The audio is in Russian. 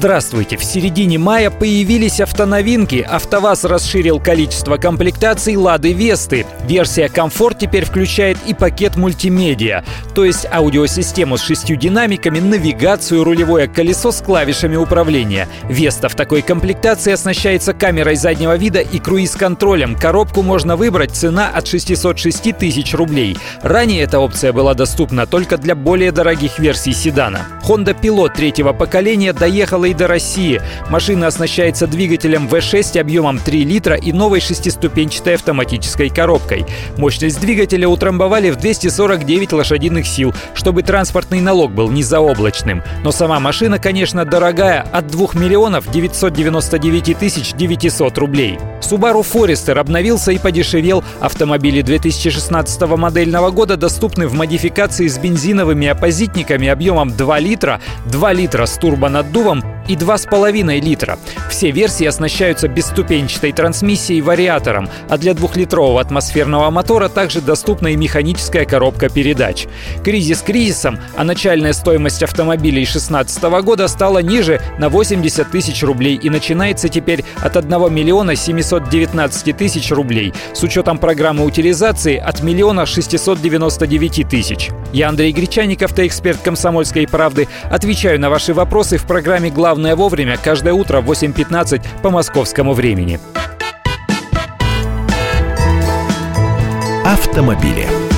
Здравствуйте! В середине мая появились автоновинки. АвтоВАЗ расширил количество комплектаций «Лады Весты». Версия «Комфорт» теперь включает и пакет мультимедиа, то есть аудиосистему с шестью динамиками, навигацию, рулевое колесо с клавишами управления. «Веста» в такой комплектации оснащается камерой заднего вида и круиз-контролем. Коробку можно выбрать, цена от 606 тысяч рублей. Ранее эта опция была доступна только для более дорогих версий седана. Honda Pilot третьего поколения доехала до России. Машина оснащается двигателем V6 объемом 3 литра и новой шестиступенчатой автоматической коробкой. Мощность двигателя утрамбовали в 249 лошадиных сил, чтобы транспортный налог был не заоблачным. Но сама машина, конечно, дорогая – от 2 миллионов 999 тысяч 900 рублей. Subaru Forester обновился и подешевел. Автомобили 2016 модельного года доступны в модификации с бензиновыми оппозитниками объемом 2 литра, 2 литра с турбонаддувом и 2,5 литра. Все версии оснащаются бесступенчатой трансмиссией вариатором, а для двухлитрового атмосферного мотора также доступна и механическая коробка передач. Кризис кризисом, а начальная стоимость автомобилей 2016 года стала ниже на 80 тысяч рублей и начинается теперь от 1 миллиона 719 тысяч рублей с учетом программы утилизации от миллиона 699 тысяч. Я Андрей Гречаник, автоэксперт «Комсомольской правды». Отвечаю на ваши вопросы в программе «Главное вовремя» каждое утро в 8.15 по московскому времени. Автомобили.